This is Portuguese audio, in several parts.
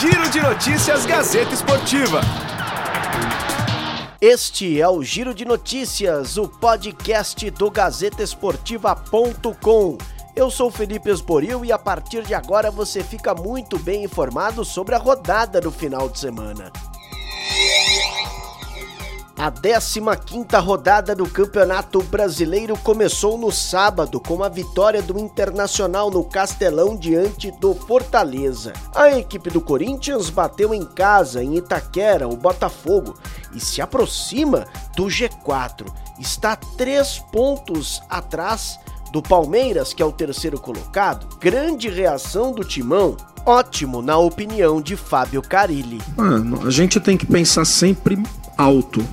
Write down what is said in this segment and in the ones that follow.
Giro de Notícias Gazeta Esportiva. Este é o Giro de Notícias, o podcast do GazetaEsportiva.com. Eu sou Felipe Esboril e a partir de agora você fica muito bem informado sobre a rodada do final de semana. A 15ª rodada do Campeonato Brasileiro começou no sábado com a vitória do Internacional no Castelão diante do Fortaleza. A equipe do Corinthians bateu em casa em Itaquera o Botafogo e se aproxima do G4. Está três pontos atrás do Palmeiras, que é o terceiro colocado. Grande reação do Timão ótimo, na opinião de Fábio Carilli. Mano, a gente tem que pensar sempre alto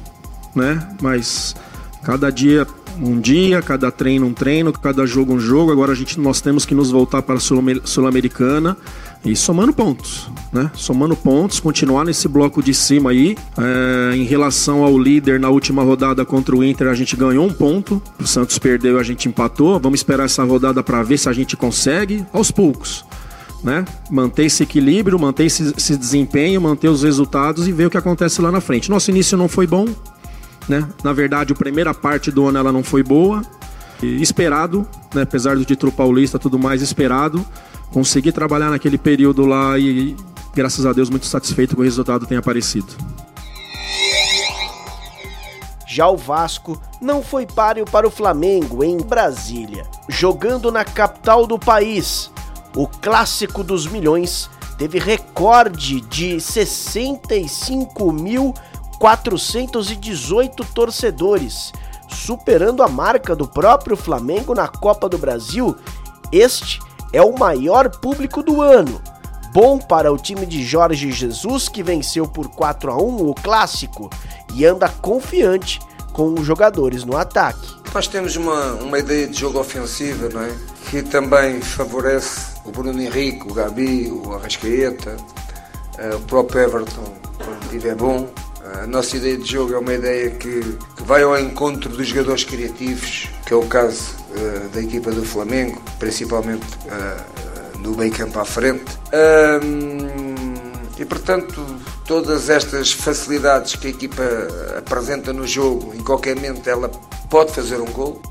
né? Mas cada dia um dia, cada treino um treino, cada jogo um jogo. Agora a gente nós temos que nos voltar para a Sul-Americana e somando pontos, né? Somando pontos, continuar nesse bloco de cima aí. É, em relação ao líder na última rodada contra o Inter, a gente ganhou um ponto. O Santos perdeu, a gente empatou. Vamos esperar essa rodada para ver se a gente consegue aos poucos. Né? Manter esse equilíbrio, manter esse, esse desempenho, manter os resultados e ver o que acontece lá na frente. Nosso início não foi bom, né? Na verdade, a primeira parte do ano ela não foi boa, esperado, né? apesar do título paulista tudo mais esperado. Consegui trabalhar naquele período lá e, graças a Deus, muito satisfeito com o resultado tem aparecido. Já o Vasco não foi páreo para o Flamengo em Brasília. Jogando na capital do país, o clássico dos milhões teve recorde de 65 mil 418 torcedores, superando a marca do próprio Flamengo na Copa do Brasil. Este é o maior público do ano. Bom para o time de Jorge Jesus, que venceu por 4 a 1 o clássico e anda confiante com os jogadores no ataque. Nós temos uma, uma ideia de jogo ofensiva, não é? Que também favorece o Bruno Henrique, o Gabi, o Arrascaeta, eh, o próprio Everton, quando estiver bom. A nossa ideia de jogo é uma ideia que, que vai ao encontro dos jogadores criativos, que é o caso uh, da equipa do Flamengo, principalmente uh, no meio campo à frente. e portanto, todas estas facilidades que a equipa apresenta no jogo, em qualquer momento ela pode fazer um gol.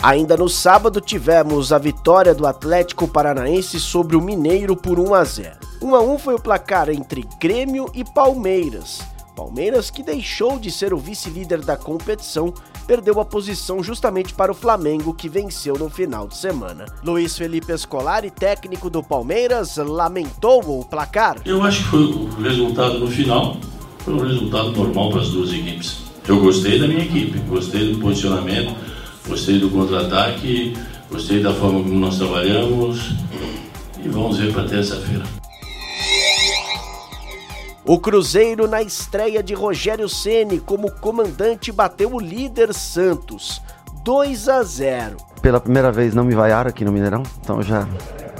Ainda no sábado tivemos a vitória do Atlético Paranaense sobre o Mineiro por 1 a 0. 1 a 1 foi o placar entre Grêmio e Palmeiras. Palmeiras, que deixou de ser o vice-líder da competição, perdeu a posição justamente para o Flamengo, que venceu no final de semana. Luiz Felipe Escolari, técnico do Palmeiras, lamentou o placar. Eu acho que foi o resultado no final, foi um resultado normal para as duas equipes. Eu gostei da minha equipe, gostei do posicionamento, gostei do contra-ataque, gostei da forma como nós trabalhamos e vamos ver para terça-feira. O Cruzeiro, na estreia de Rogério Ceni como comandante, bateu o líder Santos, 2 a 0. Pela primeira vez não me vaiaram aqui no Mineirão, então já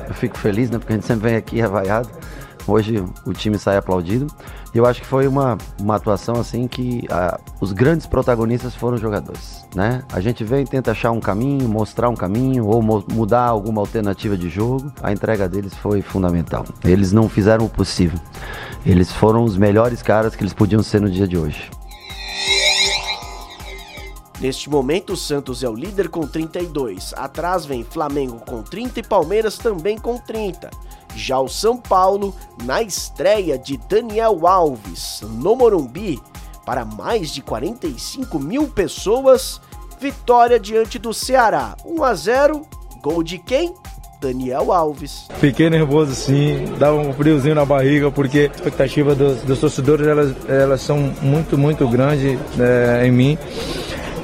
eu fico feliz, né? Porque a gente sempre vem aqui vaiado. Hoje o time sai aplaudido. E eu acho que foi uma, uma atuação assim que ah, os grandes protagonistas foram os jogadores, né? A gente vem tenta achar um caminho, mostrar um caminho ou mo mudar alguma alternativa de jogo. A entrega deles foi fundamental. Eles não fizeram o possível. Eles foram os melhores caras que eles podiam ser no dia de hoje. Neste momento, o Santos é o líder com 32. Atrás vem Flamengo com 30 e Palmeiras também com 30. Já o São Paulo, na estreia de Daniel Alves no Morumbi, para mais de 45 mil pessoas, vitória diante do Ceará. 1 a 0, gol de quem? Daniel Alves. Fiquei nervoso sim, dava um friozinho na barriga, porque a expectativa dos, dos torcedores elas, elas são muito, muito grandes é, em mim.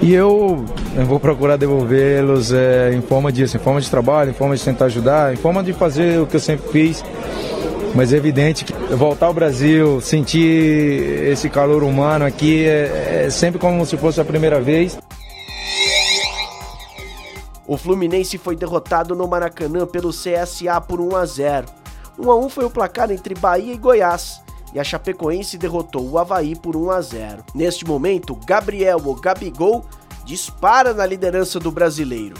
E eu, eu vou procurar devolvê-los é, em forma disso, em forma de trabalho, em forma de tentar ajudar, em forma de fazer o que eu sempre fiz. Mas é evidente que voltar ao Brasil, sentir esse calor humano aqui, é, é sempre como se fosse a primeira vez. O Fluminense foi derrotado no Maracanã pelo CSA por 1 a 0. 1 a 1 foi o placar entre Bahia e Goiás, e a Chapecoense derrotou o Havaí por 1 a 0. Neste momento, Gabriel o Gabigol dispara na liderança do brasileiro.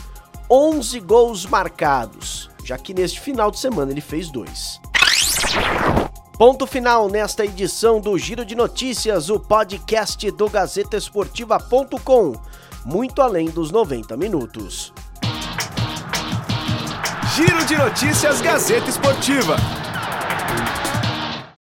11 gols marcados, já que neste final de semana ele fez dois. Ponto final nesta edição do Giro de Notícias, o podcast do GazetaEsportiva.com, muito além dos 90 minutos. Giro de Notícias Gazeta Esportiva.